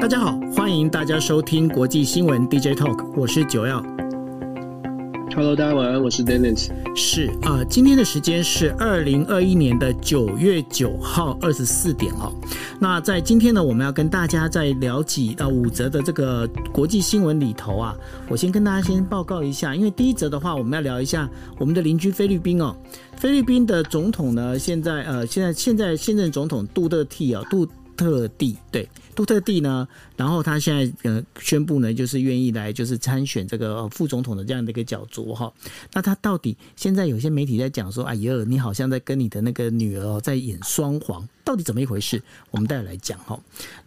大家好，欢迎大家收听国际新闻 DJ Talk，我是九耀。Hello，大家晚安，我是 Dennis。是啊、呃，今天的时间是二零二一年的九月九号二十四点哦。那在今天呢，我们要跟大家再聊几呃五则的这个国际新闻里头啊，我先跟大家先报告一下，因为第一则的话，我们要聊一下我们的邻居菲律宾哦。菲律宾的总统呢，现在呃，现在现在现任总统杜特蒂啊，杜特蒂对。杜特地呢，然后他现在呃宣布呢，就是愿意来就是参选这个副总统的这样的一个角逐哈。那他到底现在有些媒体在讲说，哎呀，你好像在跟你的那个女儿在演双簧，到底怎么一回事？我们待会来讲哈。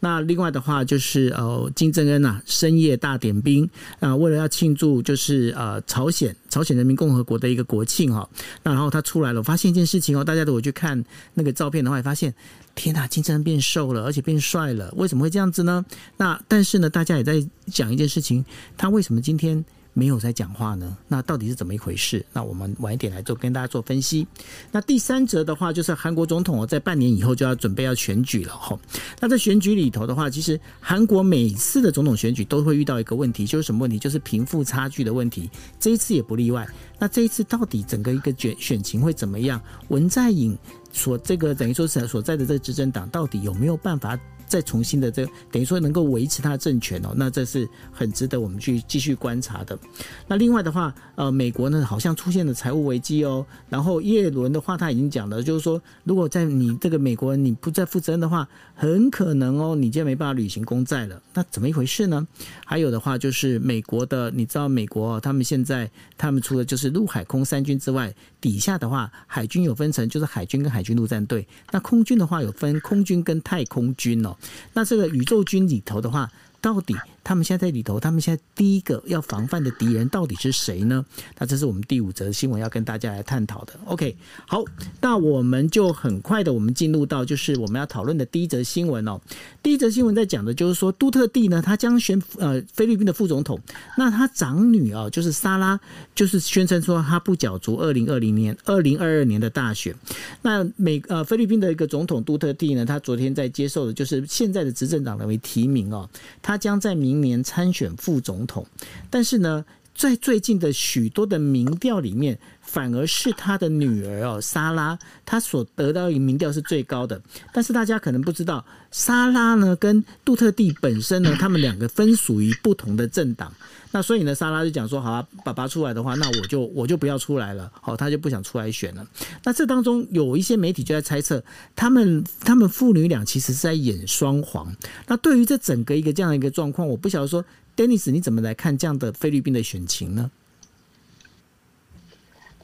那另外的话就是呃，金正恩呐深夜大点兵啊，为了要庆祝就是呃朝鲜朝鲜人民共和国的一个国庆哈。那然后他出来了，我发现一件事情哦，大家都我去看那个照片的话，发现天呐，金正恩变瘦了，而且变帅了，为什么？会这样子呢？那但是呢，大家也在讲一件事情，他为什么今天没有在讲话呢？那到底是怎么一回事？那我们晚一点来做跟大家做分析。那第三则的话，就是韩国总统在半年以后就要准备要选举了哈。那在选举里头的话，其实韩国每次的总统选举都会遇到一个问题，就是什么问题？就是贫富差距的问题。这一次也不例外。那这一次到底整个一个选选情会怎么样？文在寅所这个等于说是所在的这个执政党到底有没有办法？再重新的这等于说能够维持他的政权哦，那这是很值得我们去继续观察的。那另外的话，呃，美国呢好像出现了财务危机哦。然后耶伦的话他已经讲了，就是说如果在你这个美国人你不再负责任的话，很可能哦你就没办法履行公债了。那怎么一回事呢？还有的话就是美国的，你知道美国他们现在他们除了就是陆海空三军之外，底下的话海军有分成，就是海军跟海军陆战队。那空军的话有分空军跟太空军哦。那这个宇宙军里头的话，到底他们现在在里头，他们现在第一个要防范的敌人到底是谁呢？那这是我们第五则新闻要跟大家来探讨的。OK，好，那我们就很快的，我们进入到就是我们要讨论的第一则新闻哦。第一则新闻在讲的就是说，杜特地呢，他将选呃菲律宾的副总统。那他长女啊，就是莎拉，就是宣称说他不角逐二零二零年、二零二二年的大选。那美呃菲律宾的一个总统杜特地呢，他昨天在接受的就是现在的执政党人为提名哦。他将在明明年参选副总统，但是呢，在最近的许多的民调里面，反而是他的女儿哦，莎拉，她所得到的民调是最高的。但是大家可能不知道，莎拉呢跟杜特地本身呢，他们两个分属于不同的政党。那所以呢，莎拉就讲说：“好啊，爸爸出来的话，那我就我就不要出来了。”好，他就不想出来选了。那这当中有一些媒体就在猜测，他们他们父女俩其实是在演双簧。那对于这整个一个这样的一个状况，我不晓得说，Dennis 你怎么来看这样的菲律宾的选情呢？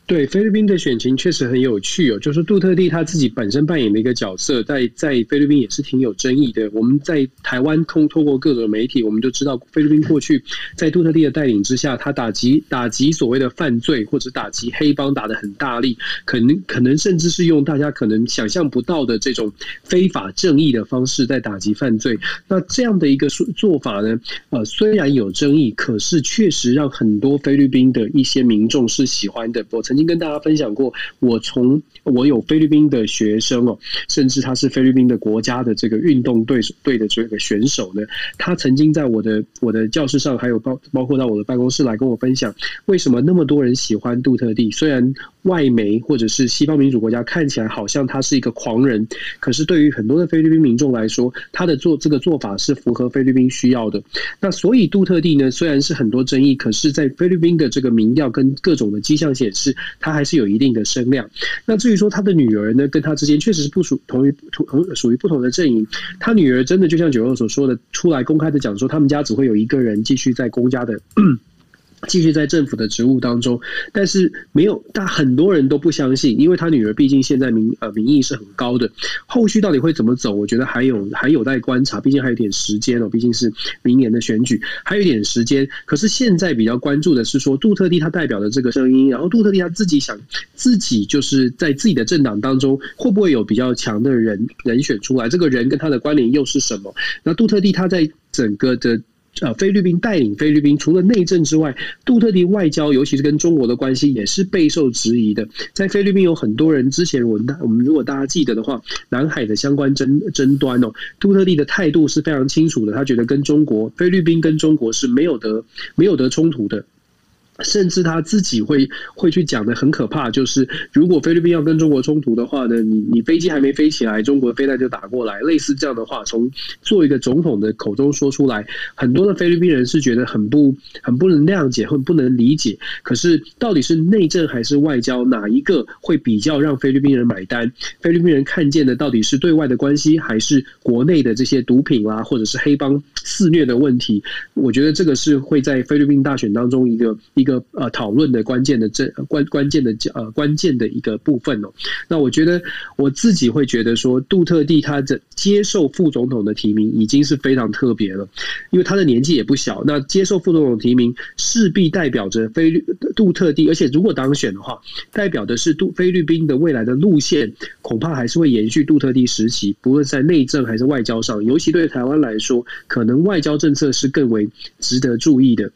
对菲律宾的选情确实很有趣哦，就是杜特地他自己本身扮演的一个角色，在在菲律宾也是挺有争议的。我们在台湾通透过各种媒体，我们都知道菲律宾过去在杜特地的带领之下，他打击打击所谓的犯罪或者打击黑帮打得很大力，可能可能甚至是用大家可能想象不到的这种非法正义的方式在打击犯罪。那这样的一个做法呢，呃，虽然有争议，可是确实让很多菲律宾的一些民众是喜欢的。我曾已经跟大家分享过，我从我有菲律宾的学生哦，甚至他是菲律宾的国家的这个运动队队的这个选手呢，他曾经在我的我的教室上，还有包包括到我的办公室来跟我分享，为什么那么多人喜欢杜特地？虽然外媒或者是西方民主国家看起来好像他是一个狂人，可是对于很多的菲律宾民众来说，他的做这个做法是符合菲律宾需要的。那所以杜特地呢，虽然是很多争议，可是在菲律宾的这个民调跟各种的迹象显示。他还是有一定的声量。那至于说他的女儿呢，跟他之间确实是不属同于同同属于不同的阵营。他女儿真的就像九六所说的，出来公开的讲说，他们家只会有一个人继续在公家的。继续在政府的职务当中，但是没有，但很多人都不相信，因为他女儿毕竟现在民呃民意是很高的，后续到底会怎么走？我觉得还有 还有待观察，毕竟还有点时间哦，毕竟是明年的选举，还有一点时间。可是现在比较关注的是说，杜特地他代表的这个声音，然后杜特地他自己想自己就是在自己的政党当中会不会有比较强的人人选出来？这个人跟他的关联又是什么？那杜特地他在整个的。呃菲律宾带领菲律宾，除了内政之外，杜特地外交，尤其是跟中国的关系，也是备受质疑的。在菲律宾有很多人之前，我们我们如果大家记得的话，南海的相关争争端哦，杜特地的态度是非常清楚的，他觉得跟中国菲律宾跟中国是没有得没有得冲突的。甚至他自己会会去讲的很可怕，就是如果菲律宾要跟中国冲突的话呢，你你飞机还没飞起来，中国飞弹就打过来，类似这样的话，从做一个总统的口中说出来，很多的菲律宾人是觉得很不很不能谅解，很不能理解。可是到底是内政还是外交，哪一个会比较让菲律宾人买单？菲律宾人看见的到底是对外的关系，还是国内的这些毒品啦，或者是黑帮肆虐的问题？我觉得这个是会在菲律宾大选当中一个一。一个呃讨论的关键的这关关键的呃关键的一个部分哦，那我觉得我自己会觉得说，杜特地他的接受副总统的提名已经是非常特别了，因为他的年纪也不小，那接受副总统提名势必代表着菲律杜特地，而且如果当选的话，代表的是杜菲律宾的未来的路线恐怕还是会延续杜特地时期，不论在内政还是外交上，尤其对台湾来说，可能外交政策是更为值得注意的。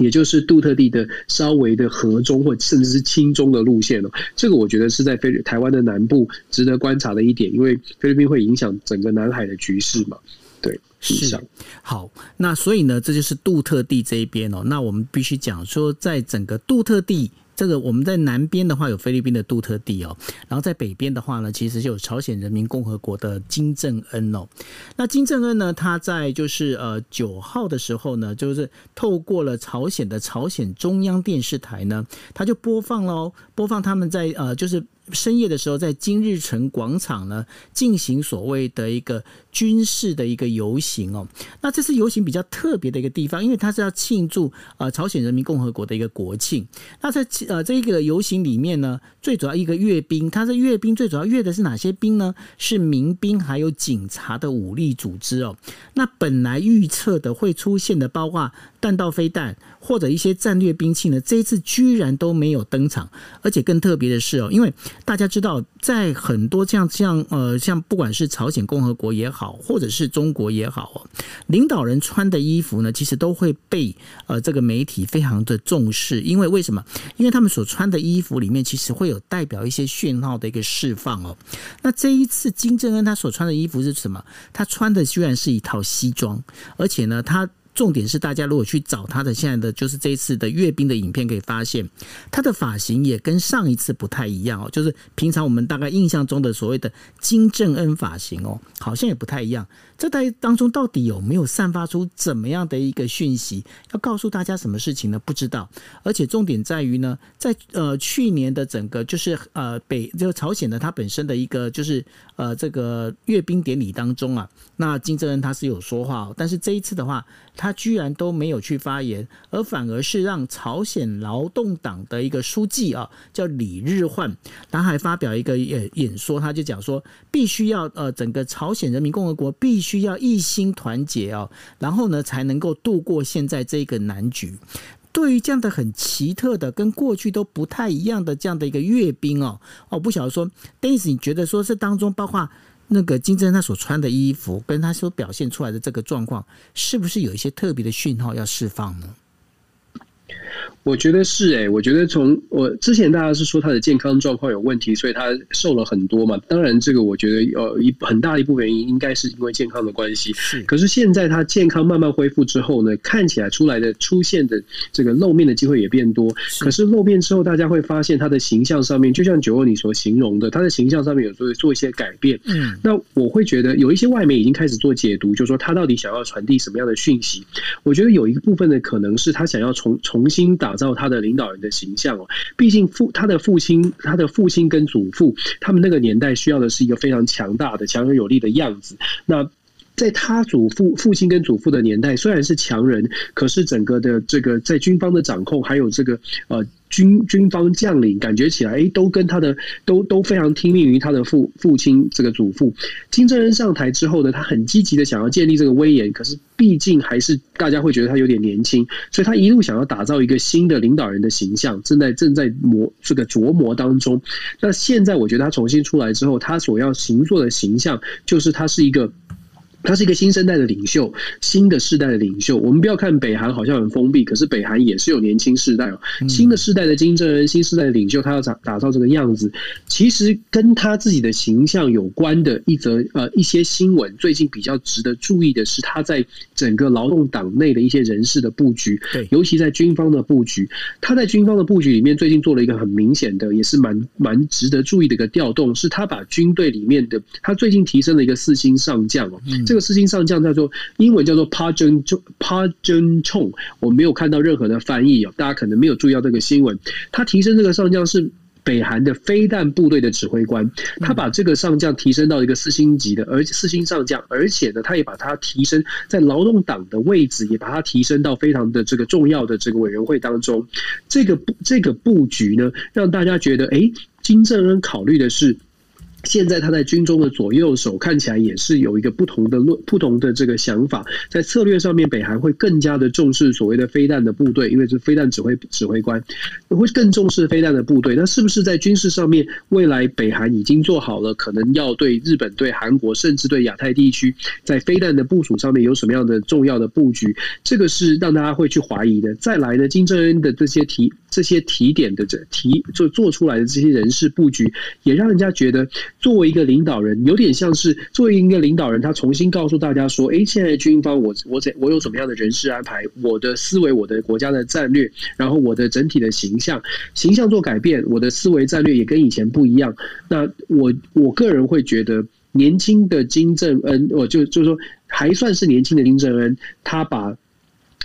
也就是杜特地的稍微的和中或甚至是亲中的路线哦，这个我觉得是在菲律台湾的南部值得观察的一点，因为菲律宾会影响整个南海的局势嘛。对，是好，那所以呢，这就是杜特地这一边哦。那我们必须讲说，在整个杜特地。这个我们在南边的话有菲律宾的杜特地哦，然后在北边的话呢，其实就有朝鲜人民共和国的金正恩哦。那金正恩呢，他在就是呃九号的时候呢，就是透过了朝鲜的朝鲜中央电视台呢，他就播放喽，播放他们在呃就是。深夜的时候，在金日成广场呢进行所谓的一个军事的一个游行哦。那这次游行比较特别的一个地方，因为它是要庆祝呃朝鲜人民共和国的一个国庆。那在呃这个游行里面呢，最主要一个阅兵，它是阅兵最主要阅的是哪些兵呢？是民兵还有警察的武力组织哦。那本来预测的会出现的，包括弹道飞弹或者一些战略兵器呢，这一次居然都没有登场。而且更特别的是哦，因为大家知道，在很多像像呃像不管是朝鲜共和国也好，或者是中国也好哦，领导人穿的衣服呢，其实都会被呃这个媒体非常的重视。因为为什么？因为他们所穿的衣服里面，其实会有代表一些讯号的一个释放哦。那这一次金正恩他所穿的衣服是什么？他穿的居然是一套西装，而且呢，他。重点是，大家如果去找他的现在的就是这一次的阅兵的影片，可以发现他的发型也跟上一次不太一样哦。就是平常我们大概印象中的所谓的金正恩发型哦，好像也不太一样。这在当中到底有没有散发出怎么样的一个讯息？要告诉大家什么事情呢？不知道。而且重点在于呢，在呃去年的整个就是呃北就朝鲜的它本身的一个就是呃这个阅兵典礼当中啊，那金正恩他是有说话，但是这一次的话。他居然都没有去发言，而反而是让朝鲜劳动党的一个书记啊，叫李日焕，他还发表一个演演说，他就讲说，必须要呃，整个朝鲜人民共和国必须要一心团结哦，然后呢，才能够度过现在这个难局。对于这样的很奇特的，跟过去都不太一样的这样的一个阅兵哦，我不晓得说，Dennis，你觉得说这当中包括？那个金正恩他所穿的衣服，跟他所表现出来的这个状况，是不是有一些特别的讯号要释放呢？我觉得是哎、欸，我觉得从我之前大家是说他的健康状况有问题，所以他瘦了很多嘛。当然，这个我觉得呃一很大一部分原因应该是因为健康的关系。是，可是现在他健康慢慢恢复之后呢，看起来出来的出现的这个露面的机会也变多。可是露面之后，大家会发现他的形象上面，就像九二你所形容的，他的形象上面有做做一些改变。嗯，那我会觉得有一些外媒已经开始做解读，就是说他到底想要传递什么样的讯息？我觉得有一个部分的可能是他想要重重重新。打造他的领导人的形象哦，毕竟父他的父亲、他的父亲跟祖父，他们那个年代需要的是一个非常强大的、强而有力的样子。那在他祖父、父亲跟祖父的年代，虽然是强人，可是整个的这个在军方的掌控，还有这个呃。军军方将领感觉起来，哎，都跟他的都都非常听命于他的父父亲这个祖父。金正恩上台之后呢，他很积极的想要建立这个威严，可是毕竟还是大家会觉得他有点年轻，所以他一路想要打造一个新的领导人的形象，正在正在磨这个琢磨当中。那现在我觉得他重新出来之后，他所要形塑的形象就是他是一个。他是一个新生代的领袖，新的世代的领袖。我们不要看北韩好像很封闭，可是北韩也是有年轻世代哦。新的世代的金正恩，新世代的领袖，他要打打造这个样子，其实跟他自己的形象有关的一则呃一些新闻，最近比较值得注意的是他在整个劳动党内的一些人事的布局，对，尤其在军方的布局。他在军方的布局里面，最近做了一个很明显的，也是蛮蛮值得注意的一个调动，是他把军队里面的他最近提升了一个四星上将哦。这个四星上将叫做英文叫做 Pa Jun Pa Jun Chong，我没有看到任何的翻译哦，大家可能没有注意到这个新闻。他提升这个上将是北韩的飞弹部队的指挥官，他把这个上将提升到一个四星级的，而四星上将，而且呢，他也把他提升在劳动党的位置，也把他提升到非常的这个重要的这个委员会当中。这个这个布局呢，让大家觉得，哎，金正恩考虑的是。现在他在军中的左右手看起来也是有一个不同的论、不同的这个想法，在策略上面，北韩会更加的重视所谓的飞弹的部队，因为是飞弹指挥指挥官会更重视飞弹的部队。那是不是在军事上面，未来北韩已经做好了，可能要对日本、对韩国，甚至对亚太地区，在飞弹的部署上面有什么样的重要的布局？这个是让大家会去怀疑的。再来呢，金正恩的这些提、这些提点的这提做做出来的这些人事布局，也让人家觉得。作为一个领导人，有点像是作为一个领导人，他重新告诉大家说：“哎，现在军方我我怎我有怎么样的人事安排，我的思维，我的国家的战略，然后我的整体的形象形象做改变，我的思维战略也跟以前不一样。那我我个人会觉得，年轻的金正恩，我就就是说还算是年轻的金正恩，他把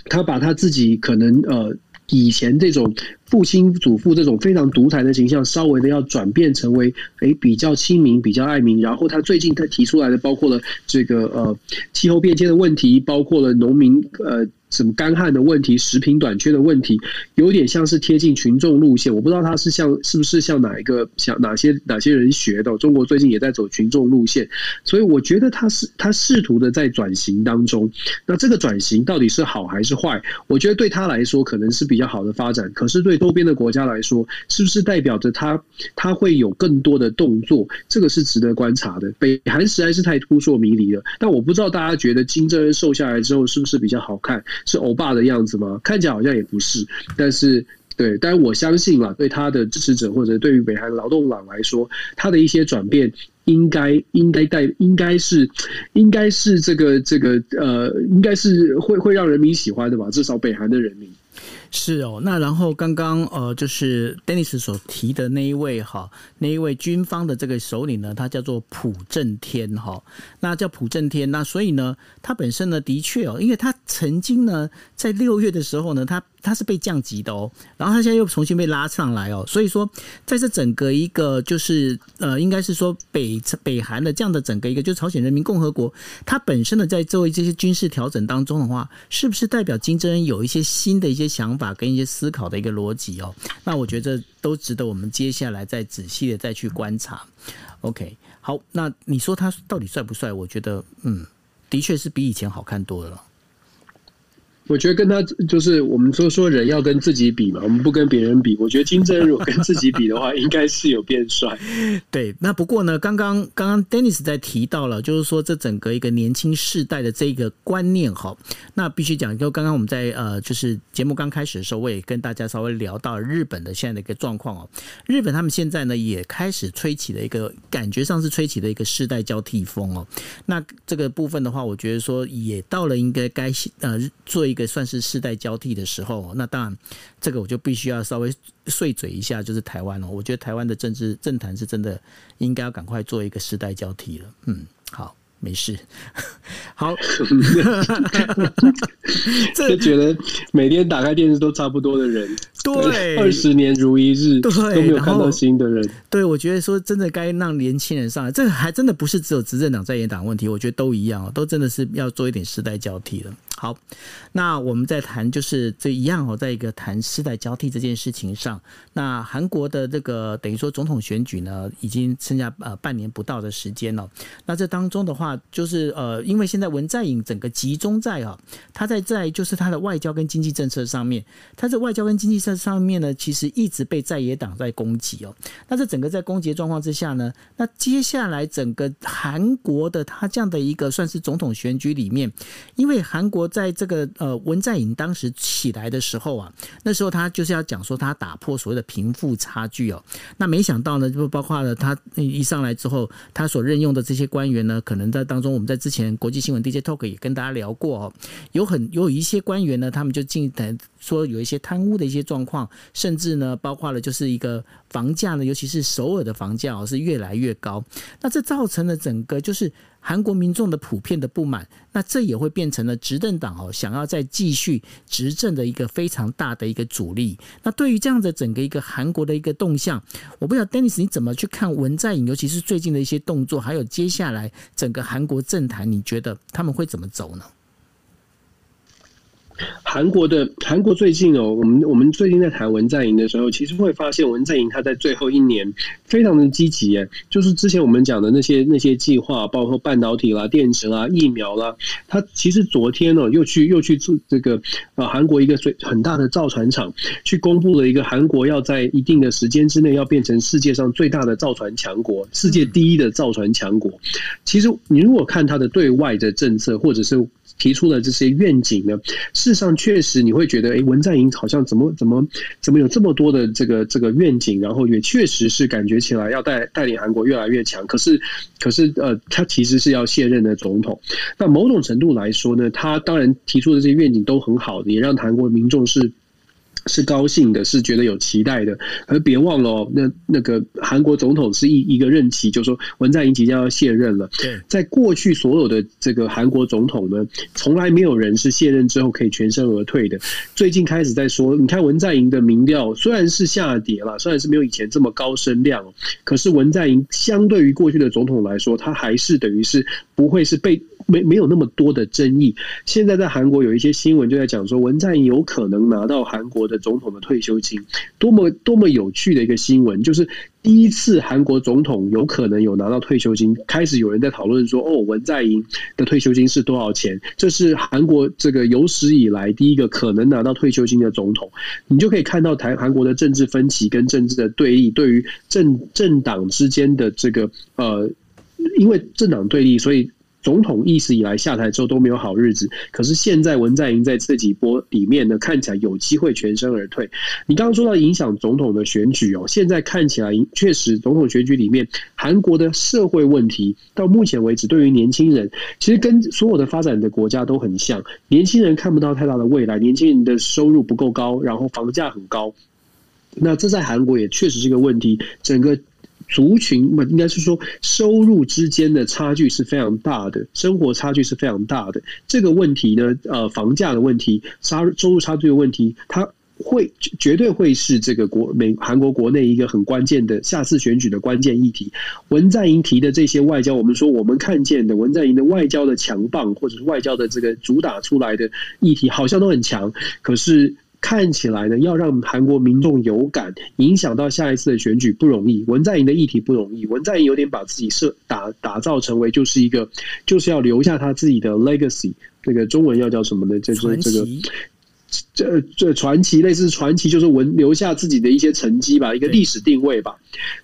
他把他自己可能呃以前这种。”父亲、祖父这种非常独裁的形象，稍微的要转变成为诶比较亲民、比较爱民。然后他最近他提出来的，包括了这个呃气候变迁的问题，包括了农民呃什么干旱的问题、食品短缺的问题，有点像是贴近群众路线。我不知道他是像是不是像哪一个像哪些哪些人学的。中国最近也在走群众路线，所以我觉得他是他试图的在转型当中。那这个转型到底是好还是坏？我觉得对他来说可能是比较好的发展，可是对。周边的国家来说，是不是代表着他他会有更多的动作？这个是值得观察的。北韩实在是太扑朔迷离了。但我不知道大家觉得金正恩瘦下来之后是不是比较好看？是欧巴的样子吗？看起来好像也不是。但是，对，但我相信啦，对他的支持者或者对于北韩劳动党来说，他的一些转变应该应该带应该是应该是这个这个呃，应该是会会让人民喜欢的吧？至少北韩的人民。是哦，那然后刚刚呃，就是 Dennis 所提的那一位哈，那一位军方的这个首领呢，他叫做普正天哈，那叫普正天，那所以呢，他本身呢，的确哦，因为他曾经呢，在六月的时候呢，他他是被降级的哦，然后他现在又重新被拉上来哦，所以说在这整个一个就是呃，应该是说北北韩的这样的整个一个就是朝鲜人民共和国，他本身的在作为这些军事调整当中的话，是不是代表金正恩有一些新的一些想法跟一些思考的一个逻辑哦？那我觉得都值得我们接下来再仔细的再去观察。OK，好，那你说他到底帅不帅？我觉得嗯，的确是比以前好看多了。我觉得跟他就是我们说说人要跟自己比嘛，我们不跟别人比。我觉得金正恩如果跟自己比的话，应该是有变帅。对，那不过呢，刚刚刚刚 Dennis 在提到了，就是说这整个一个年轻世代的这个观念哈，那必须讲，就刚刚我们在呃，就是节目刚开始的时候，我也跟大家稍微聊到日本的现在的一个状况哦。日本他们现在呢也开始吹起了一个感觉上是吹起了一个世代交替风哦。那这个部分的话，我觉得说也到了应该该呃做一个。算是世代交替的时候，那当然，这个我就必须要稍微碎嘴一下，就是台湾了。我觉得台湾的政治政坛是真的应该要赶快做一个世代交替了。嗯，好。没事，好 就觉得每天打开电视都差不多的人，对，二十年如一日，对，都没有看到新的人。对，我觉得说真的该让年轻人上来，这个还真的不是只有执政党在野党问题，我觉得都一样，都真的是要做一点时代交替了。好，那我们在谈就是这一样哦，在一个谈世代交替这件事情上，那韩国的这个等于说总统选举呢，已经剩下呃半年不到的时间了。那这当中的话，就是呃，因为现在文在寅整个集中在啊，他在在就是他的外交跟经济政策上面，他在外交跟经济这上面呢，其实一直被在野党在攻击哦。那这整个在攻击的状况之下呢，那接下来整个韩国的他这样的一个算是总统选举里面，因为韩国。在这个呃文在寅当时起来的时候啊，那时候他就是要讲说他打破所谓的贫富差距哦。那没想到呢，就包括了他一上来之后，他所任用的这些官员呢，可能在当中，我们在之前国际新闻 DJ Talk 也跟大家聊过哦，有很有一些官员呢，他们就进来说有一些贪污的一些状状况，甚至呢，包括了就是一个房价呢，尤其是首尔的房价哦，是越来越高。那这造成了整个就是。韩国民众的普遍的不满，那这也会变成了执政党哦想要再继续执政的一个非常大的一个阻力。那对于这样的整个一个韩国的一个动向，我不知道 Dennis 你怎么去看文在寅，尤其是最近的一些动作，还有接下来整个韩国政坛，你觉得他们会怎么走呢？韩国的韩国最近哦，我们我们最近在谈文在寅的时候，其实会发现文在寅他在最后一年非常的积极耶，就是之前我们讲的那些那些计划，包括半导体啦、电池啦、疫苗啦，他其实昨天哦又去又去做这个呃韩国一个最很大的造船厂，去公布了一个韩国要在一定的时间之内要变成世界上最大的造船强国，世界第一的造船强国。其实你如果看他的对外的政策，或者是提出了这些愿景呢，事实上确实你会觉得，哎，文在寅好像怎么怎么怎么有这么多的这个这个愿景，然后也确实是感觉起来要带带领韩国越来越强。可是，可是呃，他其实是要卸任的总统。那某种程度来说呢，他当然提出的这些愿景都很好的，也让韩国民众是。是高兴的，是觉得有期待的，而别忘了哦，那那个韩国总统是一一个任期，就是说文在寅即将要卸任了。对，在过去所有的这个韩国总统呢，从来没有人是卸任之后可以全身而退的。最近开始在说，你看文在寅的民调虽然是下跌了，虽然是没有以前这么高声量，可是文在寅相对于过去的总统来说，他还是等于是不会是被。没没有那么多的争议。现在在韩国有一些新闻就在讲说，文在寅有可能拿到韩国的总统的退休金，多么多么有趣的一个新闻！就是第一次韩国总统有可能有拿到退休金，开始有人在讨论说，哦，文在寅的退休金是多少钱？这是韩国这个有史以来第一个可能拿到退休金的总统。你就可以看到台韩国的政治分歧跟政治的对立，对于政政党之间的这个呃，因为政党对立，所以。总统一直以来下台之后都没有好日子，可是现在文在寅在这几波里面呢，看起来有机会全身而退。你刚刚说到影响总统的选举哦，现在看起来确实总统选举里面，韩国的社会问题到目前为止，对于年轻人其实跟所有的发展的国家都很像，年轻人看不到太大的未来，年轻人的收入不够高，然后房价很高，那这在韩国也确实是个问题，整个。族群不应该是说收入之间的差距是非常大的，生活差距是非常大的。这个问题呢，呃，房价的问题，差收入差距的问题，它会绝对会是这个国美韩国国内一个很关键的下次选举的关键议题。文在寅提的这些外交，我们说我们看见的文在寅的外交的强棒，或者是外交的这个主打出来的议题，好像都很强，可是。看起来呢，要让韩国民众有感，影响到下一次的选举不容易。文在寅的议题不容易，文在寅有点把自己设打打造成为就是一个，就是要留下他自己的 legacy。这个中文要叫什么呢？就是这个。这这传奇类似传奇，就是文留下自己的一些成绩吧，一个历史定位吧。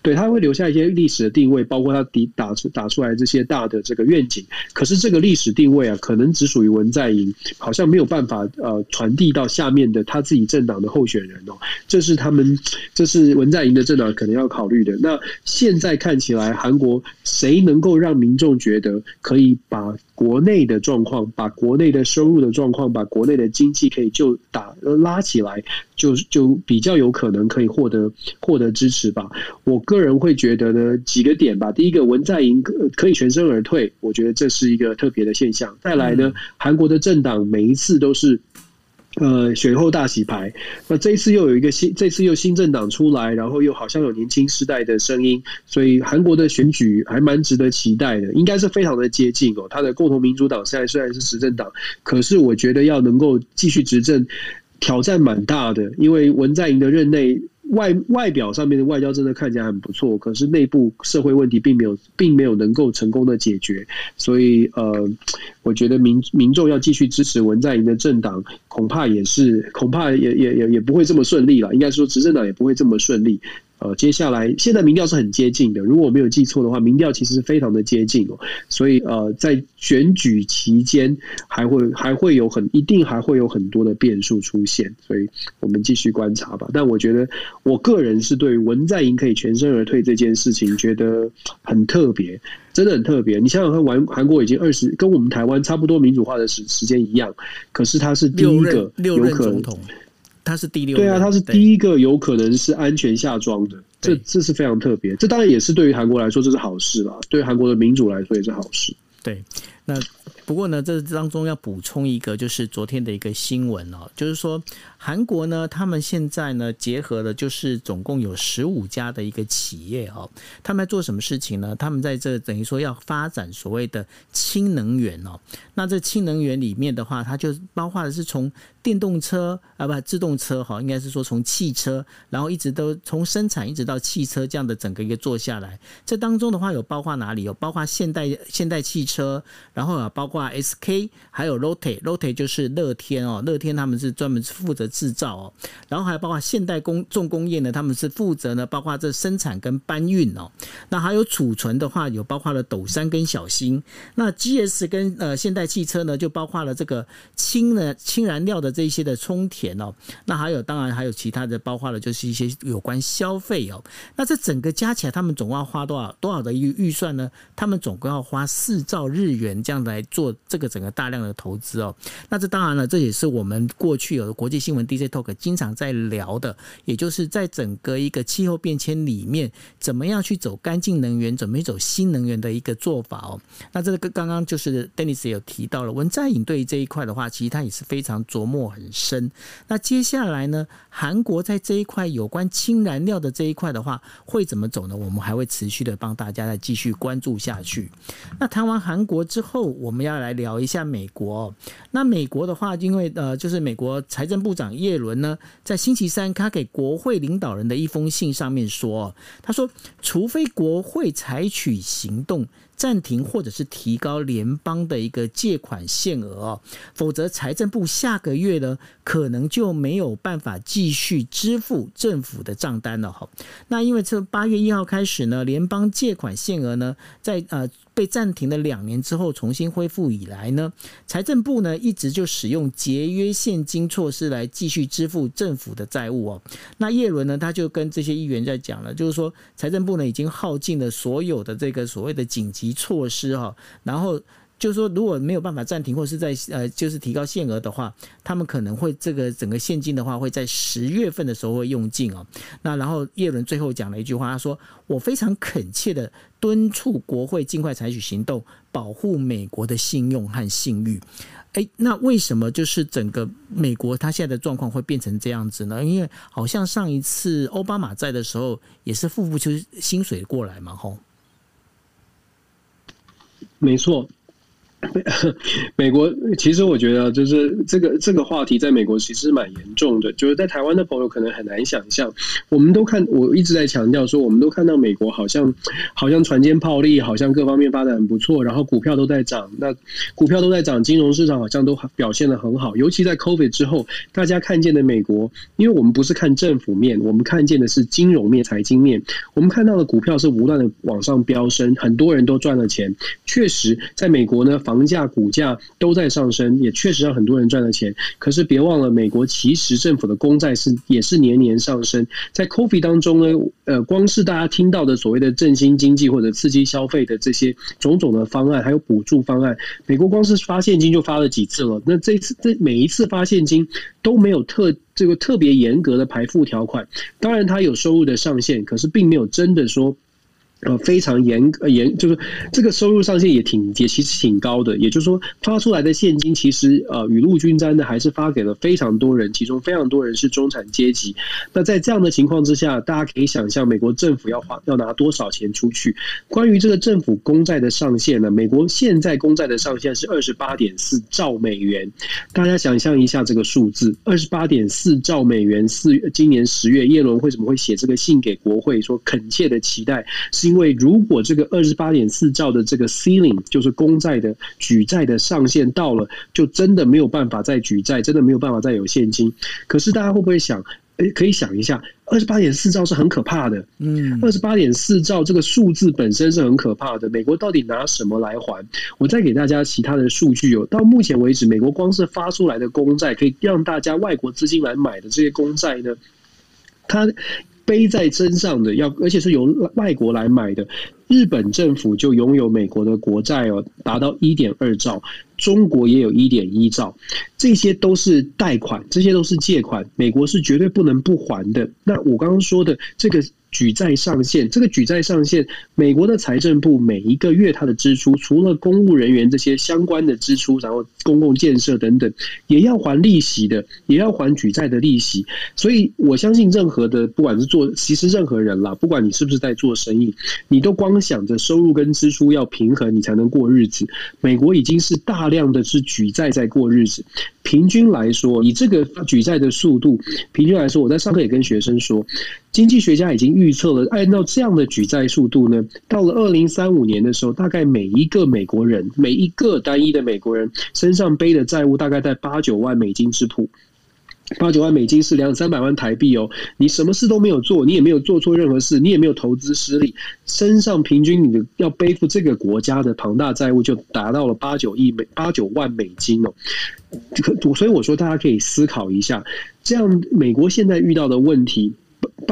对，他会留下一些历史的定位，包括他打打出打出来这些大的这个愿景。可是这个历史定位啊，可能只属于文在寅，好像没有办法呃传递到下面的他自己政党的候选人哦。这是他们，这是文在寅的政党可能要考虑的。那现在看起来，韩国谁能够让民众觉得可以把国内的状况，把国内的收入的状况，把国内的经济可以就打拉起来，就就比较有可能可以获得获得支持吧。我个人会觉得呢，几个点吧。第一个，文在寅可以全身而退，我觉得这是一个特别的现象。再来呢，韩国的政党每一次都是。呃，选后大洗牌。那这一次又有一个新，这次又新政党出来，然后又好像有年轻时代的声音，所以韩国的选举还蛮值得期待的，应该是非常的接近哦。他的共同民主党现在虽然是执政党，可是我觉得要能够继续执政，挑战蛮大的，因为文在寅的任内。外外表上面的外交真的看起来很不错，可是内部社会问题并没有，并没有能够成功的解决，所以呃，我觉得民民众要继续支持文在寅的政党，恐怕也是恐怕也也也也不会这么顺利了，应该说执政党也不会这么顺利。呃，接下来现在民调是很接近的，如果我没有记错的话，民调其实是非常的接近哦。所以呃，在选举期间还会还会有很一定还会有很多的变数出现，所以我们继续观察吧。但我觉得我个人是对文在寅可以全身而退这件事情觉得很特别，真的很特别。你想想看，玩韩国已经二十跟我们台湾差不多民主化的时时间一样，可是他是第一个有可能。他是第六，对啊，他是第一个有可能是安全下庄的，这这是非常特别。这当然也是对于韩国来说这是好事啦，对韩国的民主来说也是好事。对，那。不过呢，这当中要补充一个，就是昨天的一个新闻哦，就是说韩国呢，他们现在呢结合了，就是总共有十五家的一个企业哦，他们在做什么事情呢？他们在这等于说要发展所谓的氢能源哦。那这氢能源里面的话，它就包括的是从电动车啊，不，自动车哈，应该是说从汽车，然后一直都从生产一直到汽车这样的整个一个做下来。这当中的话有包括哪里？有包括现代现代汽车，然后啊包括。SK 还有 Lotte，Lotte 就是乐天哦，乐天他们是专门负责制造哦，然后还包括现代工重工业呢，他们是负责呢，包括这生产跟搬运哦。那还有储存的话，有包括了斗山跟小新。那 GS 跟呃现代汽车呢，就包括了这个氢呢氢燃料的这些的充填哦。那还有当然还有其他的，包括了就是一些有关消费哦。那这整个加起来，他们总共要花多少多少的预预算呢？他们总共要花四兆日元这样来做。这个整个大量的投资哦，那这当然了，这也是我们过去有的国际新闻 DJ Talk 经常在聊的，也就是在整个一个气候变迁里面，怎么样去走干净能源，怎么走新能源的一个做法哦。那这个刚刚就是 Dennis 有提到了，文在寅对于这一块的话，其实他也是非常琢磨很深。那接下来呢，韩国在这一块有关氢燃料的这一块的话，会怎么走呢？我们还会持续的帮大家再继续关注下去。那谈完韩国之后，后我们要。来聊一下美国。那美国的话，因为呃，就是美国财政部长耶伦呢，在星期三他给国会领导人的一封信上面说，他说，除非国会采取行动。暂停或者是提高联邦的一个借款限额，否则财政部下个月呢，可能就没有办法继续支付政府的账单了哈。那因为从八月一号开始呢，联邦借款限额呢，在呃被暂停了两年之后重新恢复以来呢，财政部呢一直就使用节约现金措施来继续支付政府的债务哦。那叶伦呢，他就跟这些议员在讲了，就是说财政部呢已经耗尽了所有的这个所谓的紧急。措施哈，然后就是说，如果没有办法暂停，或是在呃，就是提高限额的话，他们可能会这个整个现金的话，会在十月份的时候会用尽哦。那然后叶伦最后讲了一句话，他说：“我非常恳切的敦促国会尽快采取行动，保护美国的信用和信誉。”哎，那为什么就是整个美国它现在的状况会变成这样子呢？因为好像上一次奥巴马在的时候，也是付不出薪水过来嘛，吼。没错。美国其实我觉得，就是这个这个话题在美国其实蛮严重的。就是在台湾的朋友可能很难想象，我们都看，我一直在强调说，我们都看到美国好像好像船坚炮利，好像各方面发展很不错，然后股票都在涨，那股票都在涨，金融市场好像都表现得很好。尤其在 COVID 之后，大家看见的美国，因为我们不是看政府面，我们看见的是金融面、财经面，我们看到的股票是不断的往上飙升，很多人都赚了钱。确实，在美国呢，房房价、股价都在上升，也确实让很多人赚了钱。可是别忘了，美国其实政府的公债是也是年年上升。在 COVID 当中呢，呃，光是大家听到的所谓的振兴经济或者刺激消费的这些种种的方案，还有补助方案，美国光是发现金就发了几次了。那这次这每一次发现金都没有特这个特别严格的排付条款，当然它有收入的上限，可是并没有真的说。呃，非常严呃严，就是这个收入上限也挺也其实挺高的，也就是说发出来的现金其实呃雨露均沾的，还是发给了非常多人，其中非常多人是中产阶级。那在这样的情况之下，大家可以想象美国政府要花要拿多少钱出去？关于这个政府公债的上限呢？美国现在公债的上限是二十八点四兆美元，大家想象一下这个数字，二十八点四兆美元。四今年十月，耶伦为什么会写这个信给国会，说恳切的期待是。因为如果这个二十八点四兆的这个 ceiling 就是公债的举债的上限到了，就真的没有办法再举债，真的没有办法再有现金。可是大家会不会想？诶，可以想一下，二十八点四兆是很可怕的。嗯，二十八点四兆这个数字本身是很可怕的。美国到底拿什么来还？我再给大家其他的数据哦。到目前为止，美国光是发出来的公债，可以让大家外国资金来买的这些公债呢，它。背在身上的要，而且是由外国来买的。日本政府就拥有美国的国债哦，达到一点二兆，中国也有一点一兆，这些都是贷款，这些都是借款，美国是绝对不能不还的。那我刚刚说的这个。举债上限，这个举债上限，美国的财政部每一个月它的支出，除了公务人员这些相关的支出，然后公共建设等等，也要还利息的，也要还举债的利息。所以我相信，任何的不管是做，其实任何人啦，不管你是不是在做生意，你都光想着收入跟支出要平衡，你才能过日子。美国已经是大大量的是举债在过日子。平均来说，以这个举债的速度，平均来说，我在上课也跟学生说。经济学家已经预测了，按照这样的举债速度呢，到了二零三五年的时候，大概每一个美国人，每一个单一的美国人身上背的债务大概在八九万美金之谱。八九万美金是两三百万台币哦。你什么事都没有做，你也没有做错任何事，你也没有投资失利，身上平均你的要背负这个国家的庞大债务就达到了八九亿美八九万美金哦。所以我说大家可以思考一下，这样美国现在遇到的问题。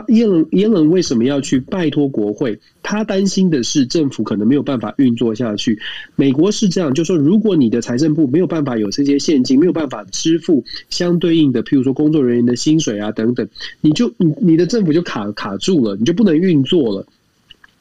耶伦耶伦为什么要去拜托国会？他担心的是政府可能没有办法运作下去。美国是这样，就说，如果你的财政部没有办法有这些现金，没有办法支付相对应的，譬如说工作人员的薪水啊等等，你就你你的政府就卡卡住了，你就不能运作了。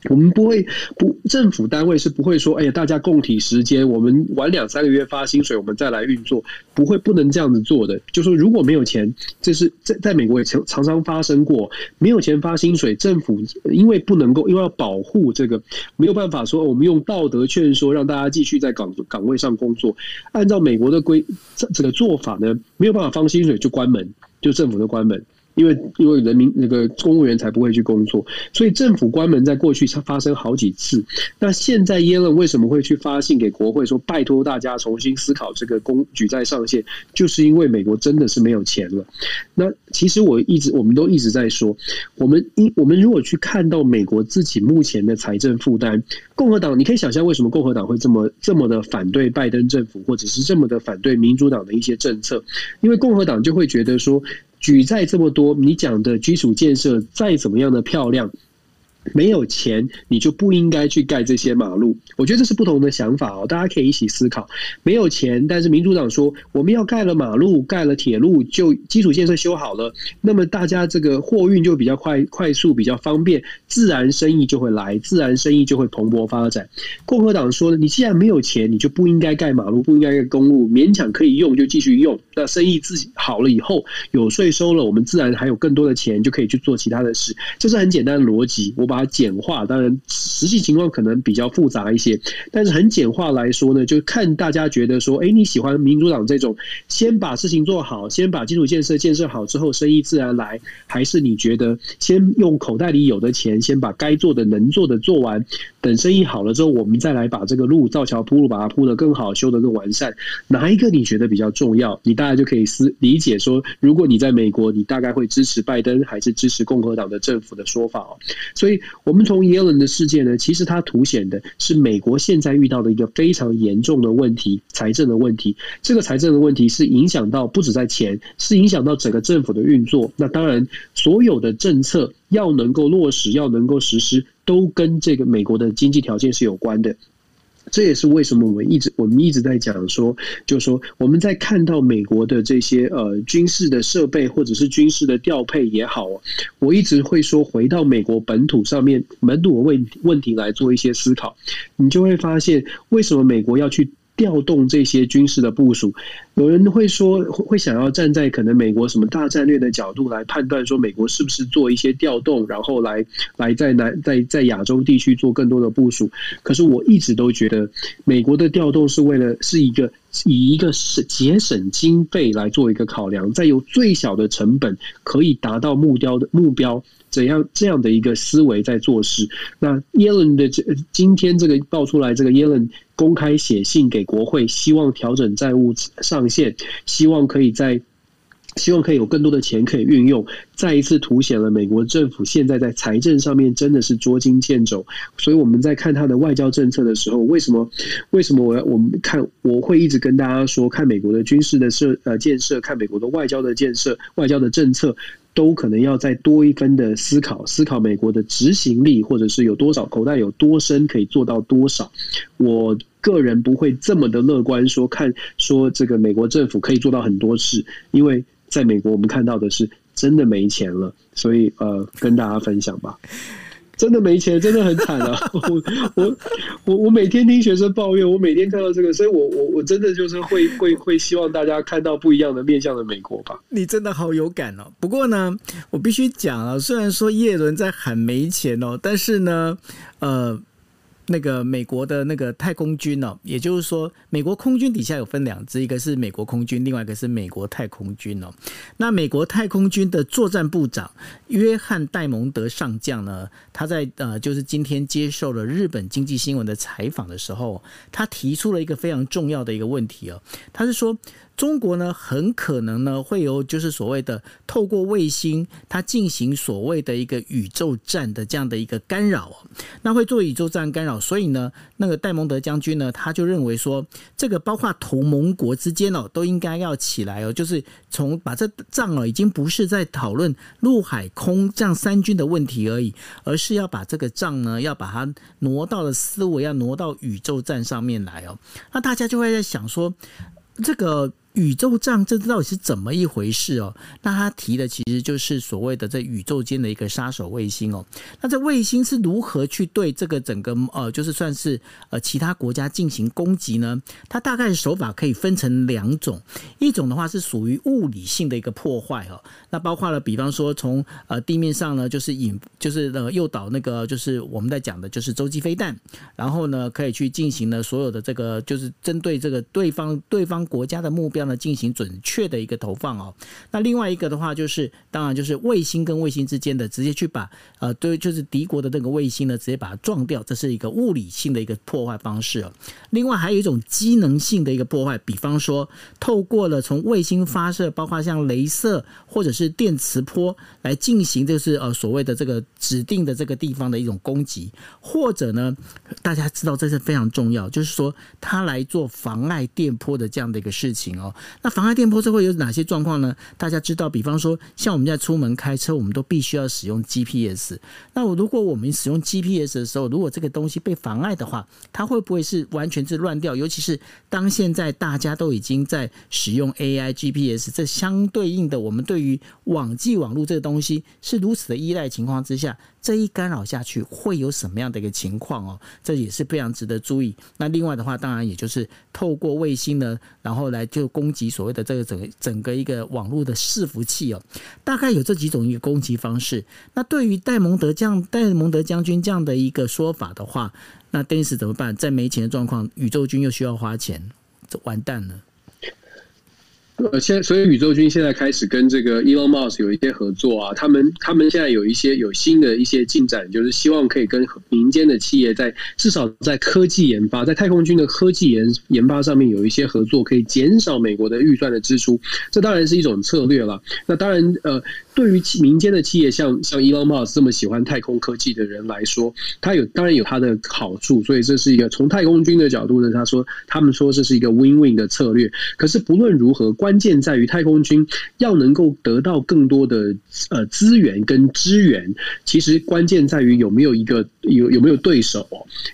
我们不会不政府单位是不会说，哎呀，大家共体时间，我们晚两三个月发薪水，我们再来运作，不会不能这样子做的。就说如果没有钱，这是在在美国也常常常发生过，没有钱发薪水，政府因为不能够，因为要保护这个，没有办法说我们用道德劝说让大家继续在岗岗位上工作。按照美国的规这这个做法呢，没有办法发薪水就关门，就政府就关门。因为因为人民那个公务员才不会去工作，所以政府关门在过去发生好几次。那现在耶伦为什么会去发信给国会说拜托大家重新思考这个公举债上限？就是因为美国真的是没有钱了。那其实我一直我们都一直在说，我们一我们如果去看到美国自己目前的财政负担，共和党你可以想象为什么共和党会这么这么的反对拜登政府，或者是这么的反对民主党的一些政策？因为共和党就会觉得说。举债这么多，你讲的基础建设再怎么样的漂亮。没有钱，你就不应该去盖这些马路。我觉得这是不同的想法哦，大家可以一起思考。没有钱，但是民主党说我们要盖了马路、盖了铁路，就基础建设修好了，那么大家这个货运就比较快、快速、比较方便，自然生意就会来，自然生意就会蓬勃发展。共和党说，你既然没有钱，你就不应该盖马路，不应该盖公路，勉强可以用就继续用。那生意自己好了以后，有税收了，我们自然还有更多的钱，就可以去做其他的事。这是很简单的逻辑。我。把它简化，当然实际情况可能比较复杂一些，但是很简化来说呢，就看大家觉得说，哎，你喜欢民主党这种先把事情做好，先把基础建设建设好之后，生意自然来，还是你觉得先用口袋里有的钱，先把该做的能做的做完，等生意好了之后，我们再来把这个路造桥铺路，把它铺得更好，修得更完善，哪一个你觉得比较重要？你大概就可以思理解说，如果你在美国，你大概会支持拜登还是支持共和党的政府的说法哦，所以。我们从耶伦的事件呢，其实它凸显的是美国现在遇到的一个非常严重的问题——财政的问题。这个财政的问题是影响到不止在钱，是影响到整个政府的运作。那当然，所有的政策要能够落实，要能够实施，都跟这个美国的经济条件是有关的。这也是为什么我们一直我们一直在讲说，就是说我们在看到美国的这些呃军事的设备或者是军事的调配也好，我一直会说回到美国本土上面本土的问问题来做一些思考，你就会发现为什么美国要去。调动这些军事的部署，有人会说会想要站在可能美国什么大战略的角度来判断，说美国是不是做一些调动，然后来来在南在在亚洲地区做更多的部署。可是我一直都觉得，美国的调动是为了是一个以一个省节省经费来做一个考量，在有最小的成本可以达到目标的目标。怎样这样的一个思维在做事？那耶伦的这今天这个爆出来，这个耶伦公开写信给国会，希望调整债务上限，希望可以在希望可以有更多的钱可以运用，再一次凸显了美国政府现在在财政上面真的是捉襟见肘。所以我们在看他的外交政策的时候，为什么为什么我要我们看我会一直跟大家说，看美国的军事的设呃建设，看美国的外交的建设，外交的政策。都可能要再多一分的思考，思考美国的执行力，或者是有多少口袋有多深，可以做到多少。我个人不会这么的乐观，说看说这个美国政府可以做到很多事，因为在美国我们看到的是真的没钱了，所以呃，跟大家分享吧。真的没钱，真的很惨啊！我我我我每天听学生抱怨，我每天看到这个，所以我我我真的就是会会会希望大家看到不一样的面向的美国吧。你真的好有感哦！不过呢，我必须讲啊，虽然说叶伦在喊没钱哦，但是呢，呃。那个美国的那个太空军哦，也就是说，美国空军底下有分两支，一个是美国空军，另外一个是美国太空军哦。那美国太空军的作战部长约翰戴蒙德上将呢，他在呃，就是今天接受了日本经济新闻的采访的时候，他提出了一个非常重要的一个问题哦，他是说。中国呢，很可能呢会有就是所谓的透过卫星，它进行所谓的一个宇宙战的这样的一个干扰，那会做宇宙战干扰，所以呢，那个戴蒙德将军呢，他就认为说，这个包括同盟国之间哦，都应该要起来哦，就是从把这仗哦，已经不是在讨论陆海空这样三军的问题而已，而是要把这个仗呢，要把它挪到了思维，要挪到宇宙战上面来哦，那大家就会在想说，这个。宇宙战这到底是怎么一回事哦？那他提的其实就是所谓的这宇宙间的一个杀手卫星哦。那这卫星是如何去对这个整个呃，就是算是呃其他国家进行攻击呢？它大概手法可以分成两种，一种的话是属于物理性的一个破坏哦。那包括了比方说从呃地面上呢，就是引就是呃诱导那个就是我们在讲的就是洲际飞弹，然后呢可以去进行呢所有的这个就是针对这个对方对方国家的目标。这样的进行准确的一个投放哦，那另外一个的话就是，当然就是卫星跟卫星之间的直接去把呃对，就是敌国的那个卫星呢，直接把它撞掉，这是一个物理性的一个破坏方式哦。另外还有一种机能性的一个破坏，比方说透过了从卫星发射，包括像雷射或者是电磁波来进行，就是呃所谓的这个指定的这个地方的一种攻击，或者呢，大家知道这是非常重要，就是说它来做妨碍电波的这样的一个事情哦。那妨碍电波这会有哪些状况呢？大家知道，比方说，像我们在出门开车，我们都必须要使用 GPS。那我如果我们使用 GPS 的时候，如果这个东西被妨碍的话，它会不会是完全是乱掉？尤其是当现在大家都已经在使用 AI GPS，这相对应的，我们对于网际网络这个东西是如此的依赖情况之下。这一干扰下去会有什么样的一个情况哦？这也是非常值得注意。那另外的话，当然也就是透过卫星呢，然后来就攻击所谓的这个整个整个一个网络的伺服器哦。大概有这几种一个攻击方式。那对于戴蒙德将戴蒙德将军这样的一个说法的话，那 Dennis 怎么办？在没钱的状况，宇宙军又需要花钱，这完蛋了。呃，现所以宇宙军现在开始跟这个 Elon Musk 有一些合作啊，他们他们现在有一些有新的一些进展，就是希望可以跟民间的企业在至少在科技研发，在太空军的科技研研发上面有一些合作，可以减少美国的预算的支出。这当然是一种策略了。那当然，呃，对于民间的企业，像像 Elon Musk 这么喜欢太空科技的人来说，他有当然有他的好处。所以这是一个从太空军的角度呢，他说他们说这是一个 win-win 的策略。可是不论如何，关关键在于太空军要能够得到更多的呃资源跟支援，其实关键在于有没有一个有有没有对手，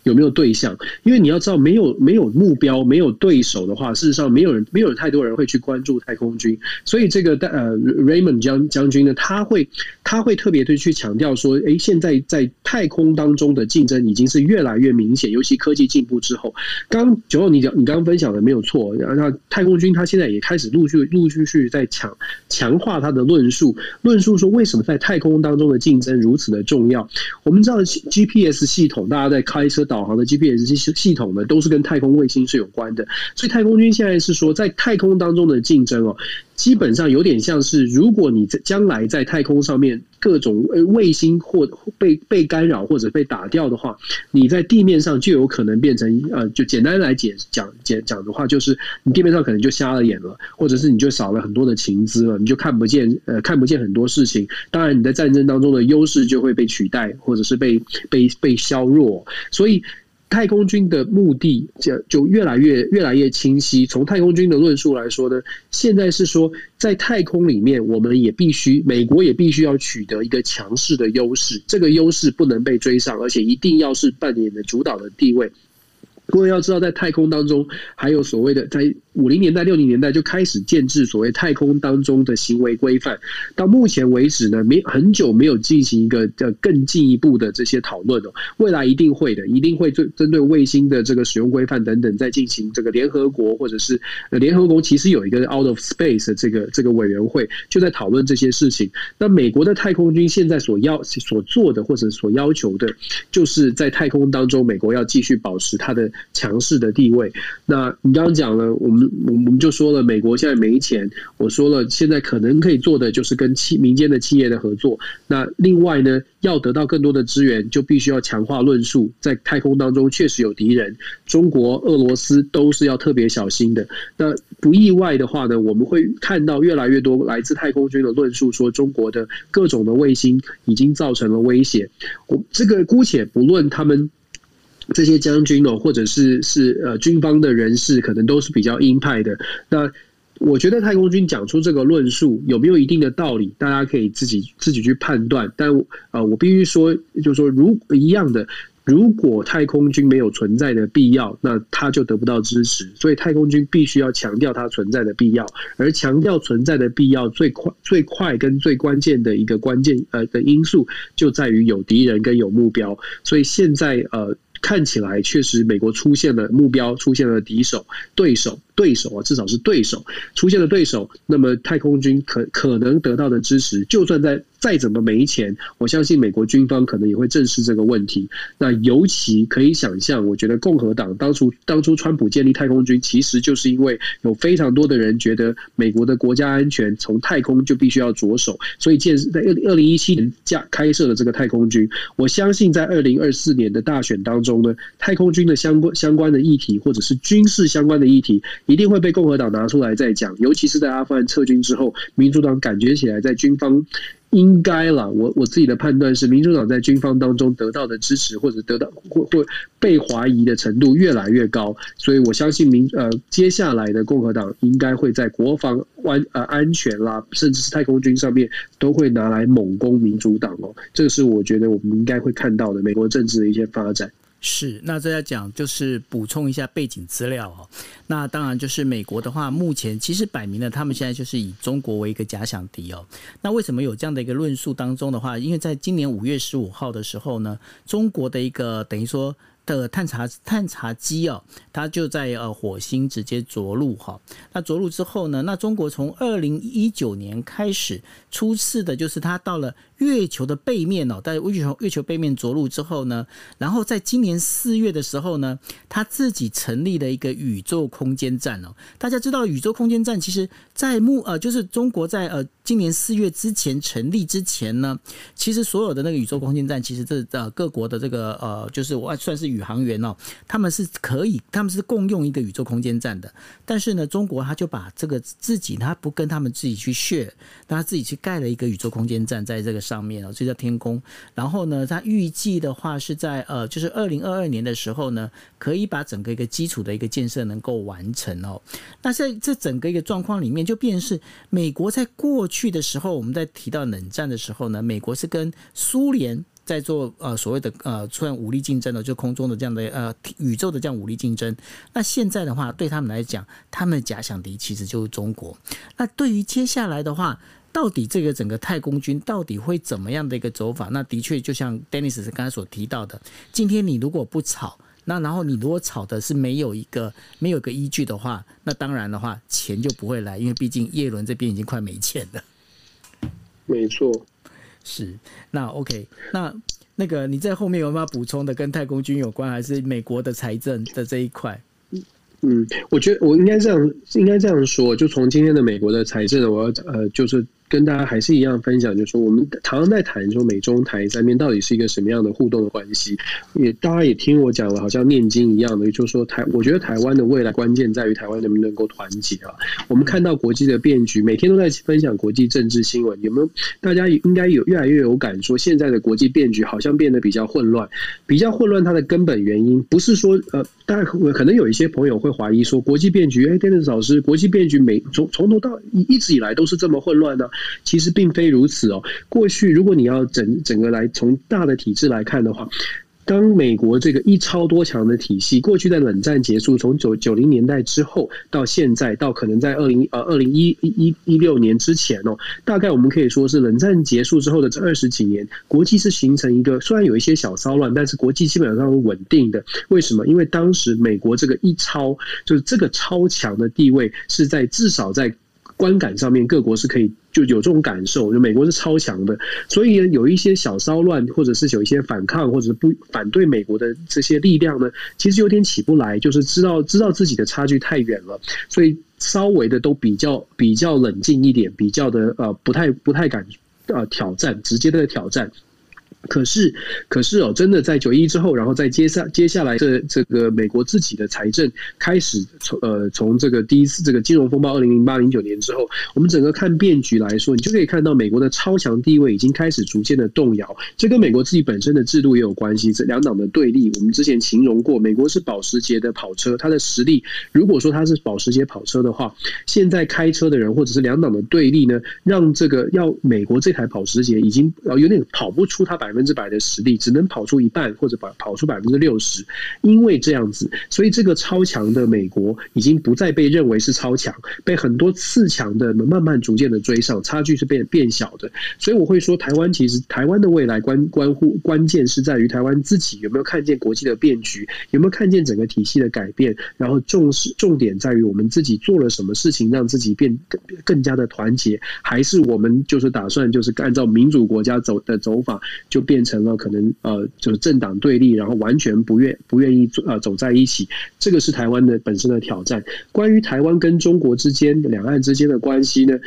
有没有对象？因为你要知道，没有没有目标、没有对手的话，事实上没有人没有太多人会去关注太空军。所以这个呃，Raymond 将将军呢，他会他会特别的去强调说，哎，现在在太空当中的竞争已经是越来越明显，尤其科技进步之后。刚九号你讲你刚刚分享的没有错，那太空军他现在也开始陆续陆续续在强强化他的论述，论述说为什么在太空当中的竞争如此的重要。我们知道 G P GPS 系统，大家在开车导航的 GPS 系系统呢，都是跟太空卫星是有关的。所以太空军现在是说，在太空当中的竞争哦。基本上有点像是，如果你在将来在太空上面各种卫星或被被干扰或者被打掉的话，你在地面上就有可能变成呃，就简单来解讲讲讲的话，就是你地面上可能就瞎了眼了，或者是你就少了很多的情资了，你就看不见呃看不见很多事情。当然，你在战争当中的优势就会被取代，或者是被被被削弱，所以。太空军的目的就就越来越越来越清晰。从太空军的论述来说呢，现在是说在太空里面，我们也必须，美国也必须要取得一个强势的优势。这个优势不能被追上，而且一定要是扮演的主导的地位。各位要知道，在太空当中，还有所谓的，在五零年代、六零年代就开始建制所谓太空当中的行为规范。到目前为止呢，没很久没有进行一个呃更进一步的这些讨论哦。未来一定会的，一定会针针对卫星的这个使用规范等等，再进行这个联合国或者是联合国其实有一个 Out of Space 的这个这个委员会，就在讨论这些事情。那美国的太空军现在所要所做的或者所要求的，就是在太空当中，美国要继续保持它的。强势的地位。那你刚刚讲了，我们我们就说了，美国现在没钱。我说了，现在可能可以做的就是跟企民间的企业的合作。那另外呢，要得到更多的资源，就必须要强化论述。在太空当中确实有敌人，中国、俄罗斯都是要特别小心的。那不意外的话呢，我们会看到越来越多来自太空军的论述，说中国的各种的卫星已经造成了威胁。我这个姑且不论他们。这些将军哦，或者是是呃军方的人士，可能都是比较鹰派的。那我觉得太空军讲出这个论述有没有一定的道理，大家可以自己自己去判断。但呃，我必须说，就是说，如一样的，如果太空军没有存在的必要，那他就得不到支持。所以太空军必须要强调它存在的必要，而强调存在的必要最快最快跟最关键的一个关键呃的因素，就在于有敌人跟有目标。所以现在呃。看起来确实，美国出现了目标，出现了敌手、对手、对手啊，至少是对手出现了对手。那么太空军可可能得到的支持，就算在。再怎么没钱，我相信美国军方可能也会正视这个问题。那尤其可以想象，我觉得共和党当初当初川普建立太空军，其实就是因为有非常多的人觉得美国的国家安全从太空就必须要着手，所以建在二二零一七年架开设了这个太空军。我相信在二零二四年的大选当中呢，太空军的相关相关的议题或者是军事相关的议题，一定会被共和党拿出来再讲。尤其是在阿富汗撤军之后，民主党感觉起来在军方。应该啦，我我自己的判断是，民主党在军方当中得到的支持，或者得到或或被怀疑的程度越来越高，所以我相信民呃接下来的共和党应该会在国防安呃安全啦，甚至是太空军上面都会拿来猛攻民主党哦，这个是我觉得我们应该会看到的美国政治的一些发展。是，那这要讲就是补充一下背景资料哦。那当然就是美国的话，目前其实摆明了，他们现在就是以中国为一个假想敌哦。那为什么有这样的一个论述当中的话？因为在今年五月十五号的时候呢，中国的一个等于说。的探查探查机哦，它就在呃火星直接着陆哈。那着陆之后呢，那中国从二零一九年开始初次的，就是它到了月球的背面哦，在月球月球背面着陆之后呢，然后在今年四月的时候呢，它自己成立了一个宇宙空间站哦。大家知道宇宙空间站，其实在目呃就是中国在呃今年四月之前成立之前呢，其实所有的那个宇宙空间站，其实这呃各国的这个呃就是我算是。宇航员哦，他们是可以，他们是共用一个宇宙空间站的。但是呢，中国他就把这个自己，他不跟他们自己去削他自己去盖了一个宇宙空间站在这个上面哦，这叫天宫。然后呢，他预计的话是在呃，就是二零二二年的时候呢，可以把整个一个基础的一个建设能够完成哦。那在这整个一个状况里面，就变成是美国在过去的时候，我们在提到冷战的时候呢，美国是跟苏联。在做呃所谓的呃，出现武力竞争的，就空中的这样的呃宇宙的这样武力竞争。那现在的话，对他们来讲，他们的假想敌其实就是中国。那对于接下来的话，到底这个整个太空军到底会怎么样的一个走法？那的确就像 Dennis 刚才所提到的，今天你如果不炒，那然后你如果炒的是没有一个没有个依据的话，那当然的话钱就不会来，因为毕竟叶伦这边已经快没钱了。没错，是那 OK，那那个你在后面有没有补充的，跟太空军有关，还是美国的财政的这一块？嗯，我觉得我应该这样，应该这样说，就从今天的美国的财政，我要呃，就是。跟大家还是一样分享，就是说我们常常在谈说美中台三边到底是一个什么样的互动的关系。也大家也听我讲了，好像念经一样的，就是说台，我觉得台湾的未来关键在于台湾能不能够团结啊。我们看到国际的变局，每天都在分享国际政治新闻，有没有？大家应该有越来越有感，说现在的国际变局好像变得比较混乱，比较混乱。它的根本原因不是说呃，大家可能有一些朋友会怀疑说国际变局，哎天正老师，国际变局每从从头到一一直以来都是这么混乱的。其实并非如此哦。过去，如果你要整整个来从大的体制来看的话，当美国这个一超多强的体系，过去在冷战结束，从九九零年代之后到现在，到可能在二零呃二零一一一六年之前哦，大概我们可以说是冷战结束之后的这二十几年，国际是形成一个虽然有一些小骚乱，但是国际基本上是稳定的。为什么？因为当时美国这个一超就是这个超强的地位是在至少在。观感上面，各国是可以就有这种感受，就美国是超强的，所以，有一些小骚乱，或者是有一些反抗，或者是不反对美国的这些力量呢，其实有点起不来，就是知道知道自己的差距太远了，所以稍微的都比较比较冷静一点，比较的呃不太不太敢呃挑战，直接的挑战。可是，可是哦，真的在九一之后，然后再接下接下来这这个美国自己的财政开始从呃从这个第一次这个金融风暴二零零八零九年之后，我们整个看变局来说，你就可以看到美国的超强地位已经开始逐渐的动摇。这跟美国自己本身的制度也有关系。这两党的对立，我们之前形容过，美国是保时捷的跑车，它的实力，如果说它是保时捷跑车的话，现在开车的人或者是两党的对立呢，让这个要美国这台保时捷已经呃有点跑不出它百百分之百的实力，只能跑出一半或者跑跑出百分之六十，因为这样子，所以这个超强的美国已经不再被认为是超强，被很多次强的慢慢逐渐的追上，差距是变变小的。所以我会说，台湾其实台湾的未来关关乎关键是在于台湾自己有没有看见国际的变局，有没有看见整个体系的改变，然后重视重点在于我们自己做了什么事情让自己变更更加的团结，还是我们就是打算就是按照民主国家走的走法就。就变成了可能呃，就是政党对立，然后完全不愿不愿意呃走在一起，这个是台湾的本身的挑战。关于台湾跟中国之间两岸之间的关系呢？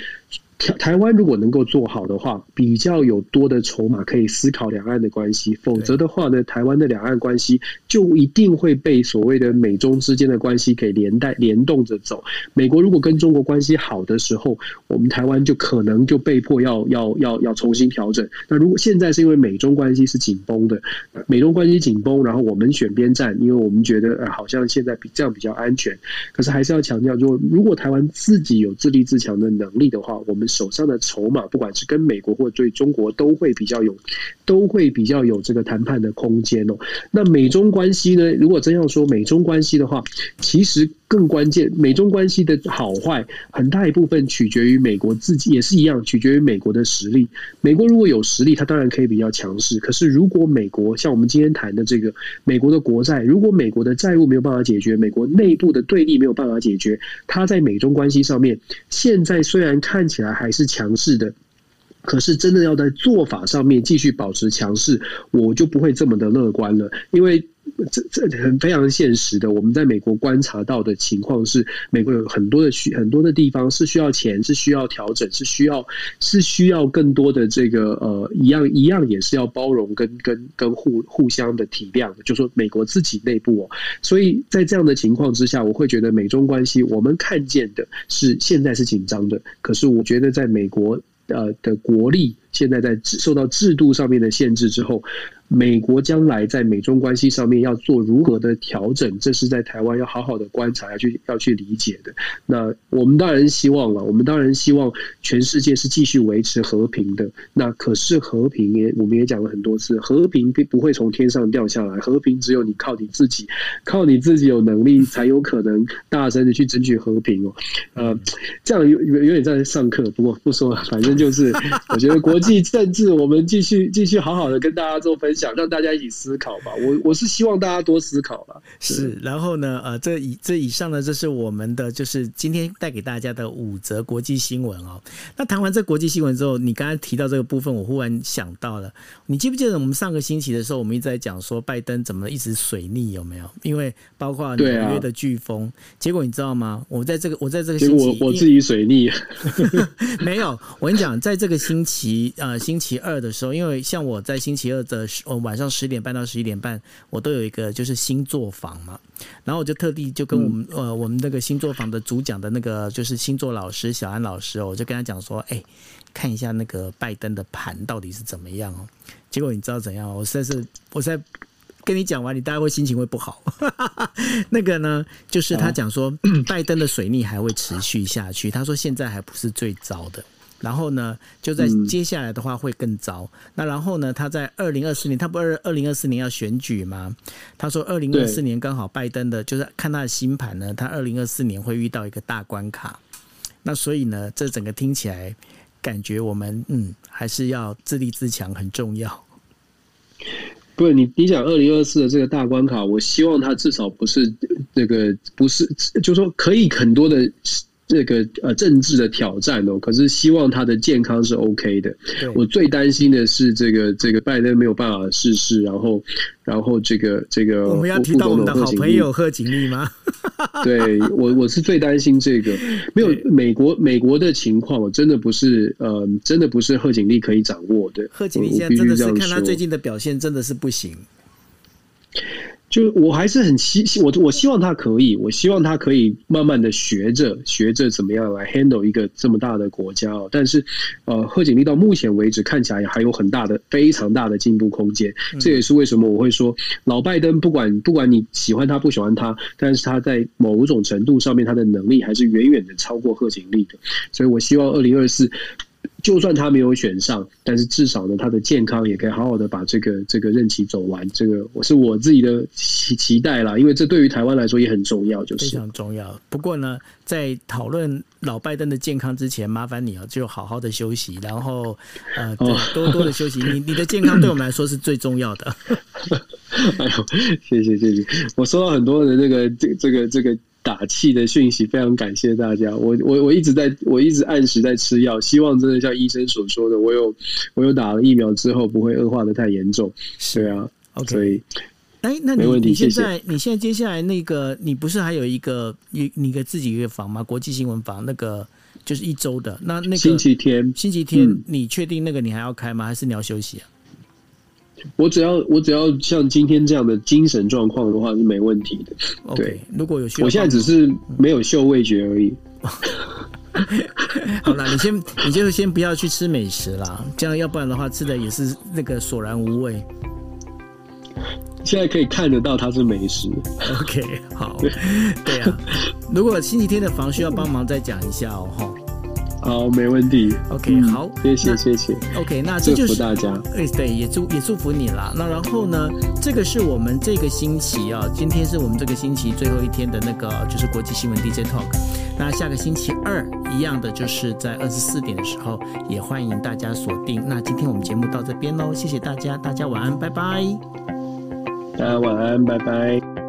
台湾如果能够做好的话，比较有多的筹码可以思考两岸的关系；否则的话呢，台湾的两岸关系就一定会被所谓的美中之间的关系给连带联动着走。美国如果跟中国关系好的时候，我们台湾就可能就被迫要要要要重新调整。那如果现在是因为美中关系是紧绷的，美中关系紧绷，然后我们选边站，因为我们觉得呃好像现在比这样比较安全。可是还是要强调，就如果台湾自己有自立自强的能力的话，我们。手上的筹码，不管是跟美国或对中国，都会比较有，都会比较有这个谈判的空间哦。那美中关系呢？如果真要说美中关系的话，其实更关键，美中关系的好坏，很大一部分取决于美国自己，也是一样，取决于美国的实力。美国如果有实力，它当然可以比较强势。可是如果美国像我们今天谈的这个美国的国债，如果美国的债务没有办法解决，美国内部的对立没有办法解决，它在美中关系上面，现在虽然看起来还是强势的，可是真的要在做法上面继续保持强势，我就不会这么的乐观了，因为这这很非常现实的。我们在美国观察到的情况是，美国有很多的需很多的地方是需要钱，是需要调整，是需要是需要更多的这个呃一样一样也是要包容跟跟跟互互相的体谅的，就说美国自己内部哦。所以在这样的情况之下，我会觉得美中关系我们看见的是现在是紧张的，可是我觉得在美国。呃的国力现在在受到制度上面的限制之后。美国将来在美中关系上面要做如何的调整，这是在台湾要好好的观察，要去要去理解的。那我们当然希望了，我们当然希望全世界是继续维持和平的。那可是和平也，我们也讲了很多次，和平并不会从天上掉下来，和平只有你靠你自己，靠你自己有能力才有可能大声的去争取和平哦。呃，这样有有点在上课，不过不说了，反正就是我觉得国际政治，我们继续继续好好的跟大家做分享。让大家一起思考吧，我我是希望大家多思考吧。是，然后呢，呃，这以这以上呢，这是我们的就是今天带给大家的五则国际新闻哦。那谈完这国际新闻之后，你刚才提到这个部分，我忽然想到了，你记不记得我们上个星期的时候，我们一直在讲说拜登怎么一直水逆有没有？因为包括纽约的飓风，啊、结果你知道吗？我在这个我在这个星期我我自己水逆 没有。我跟你讲，在这个星期呃星期二的时候，因为像我在星期二的时。晚上十点半到十一点半，我都有一个就是星座房嘛，然后我就特地就跟我们、嗯、呃我们那个星座房的主讲的那个就是星座老师小安老师哦，我就跟他讲说，哎，看一下那个拜登的盘到底是怎么样哦。结果你知道怎样？我实在是我在跟你讲完，你大概会心情会不好。那个呢，就是他讲说拜登的水逆还会持续下去，他说现在还不是最糟的。然后呢，就在接下来的话会更糟。嗯、那然后呢，他在二零二四年，他不二二零二四年要选举吗？他说二零二四年刚好拜登的，就是看他的新盘呢，他二零二四年会遇到一个大关卡。那所以呢，这整个听起来感觉我们嗯还是要自立自强很重要。不是你你讲二零二四的这个大关卡，我希望他至少不是这个不是，就是说可以很多的。这个呃政治的挑战哦，可是希望他的健康是 OK 的。我最担心的是这个这个拜登没有办法逝世，然后然后这个这个我们要提到我们的好朋友贺锦丽吗？对我我是最担心这个没有美国美国的情况，真的不是呃真的不是贺锦丽可以掌握的。贺锦丽现在真的是看他最近的表现真的是不行。就我还是很希希我我希望他可以，我希望他可以慢慢的学着学着怎么样来 handle 一个这么大的国家哦。但是，呃，贺锦丽到目前为止看起来还有很大的非常大的进步空间。这也是为什么我会说老拜登不管不管你喜欢他不喜欢他，但是他在某种程度上面他的能力还是远远的超过贺锦丽的。所以我希望二零二四。就算他没有选上，但是至少呢，他的健康也可以好好的把这个这个任期走完。这个我是我自己的期期待啦，因为这对于台湾来说也很重要，就是非常重要。不过呢，在讨论老拜登的健康之前，麻烦你啊，就好好的休息，然后呃，多多的休息。你你的健康对我们来说是最重要的。哎呦，谢谢谢谢，我收到很多的这个这这个这个。打气的讯息，非常感谢大家。我我我一直在，我一直按时在吃药，希望真的像医生所说的，我有我有打了疫苗之后不会恶化的太严重。是啊，OK。所以，哎，那你你现在谢谢你现在接下来那个，你不是还有一个你你给自己一个房吗？国际新闻房那个就是一周的，那那个星期天星期天，你确定那个你还要开吗？还是你要休息啊？我只要我只要像今天这样的精神状况的话是没问题的。Okay, 对，如果有需要，我现在只是没有嗅味觉而已。好了，你先，你就先不要去吃美食啦，这样要不然的话吃的也是那个索然无味。现在可以看得到它是美食。OK，好，对啊。如果星期天的房需要帮忙，再讲一下哦，哈。好，没问题。OK，好，谢谢谢谢。OK，那这就是祝福大家。哎，对，也祝也祝福你啦。那然后呢，这个是我们这个星期啊，今天是我们这个星期最后一天的那个就是国际新闻 DJ Talk。那下个星期二一样的，就是在二十四点的时候，也欢迎大家锁定。那今天我们节目到这边喽，谢谢大家，大家晚安，拜拜。大家晚安，拜拜。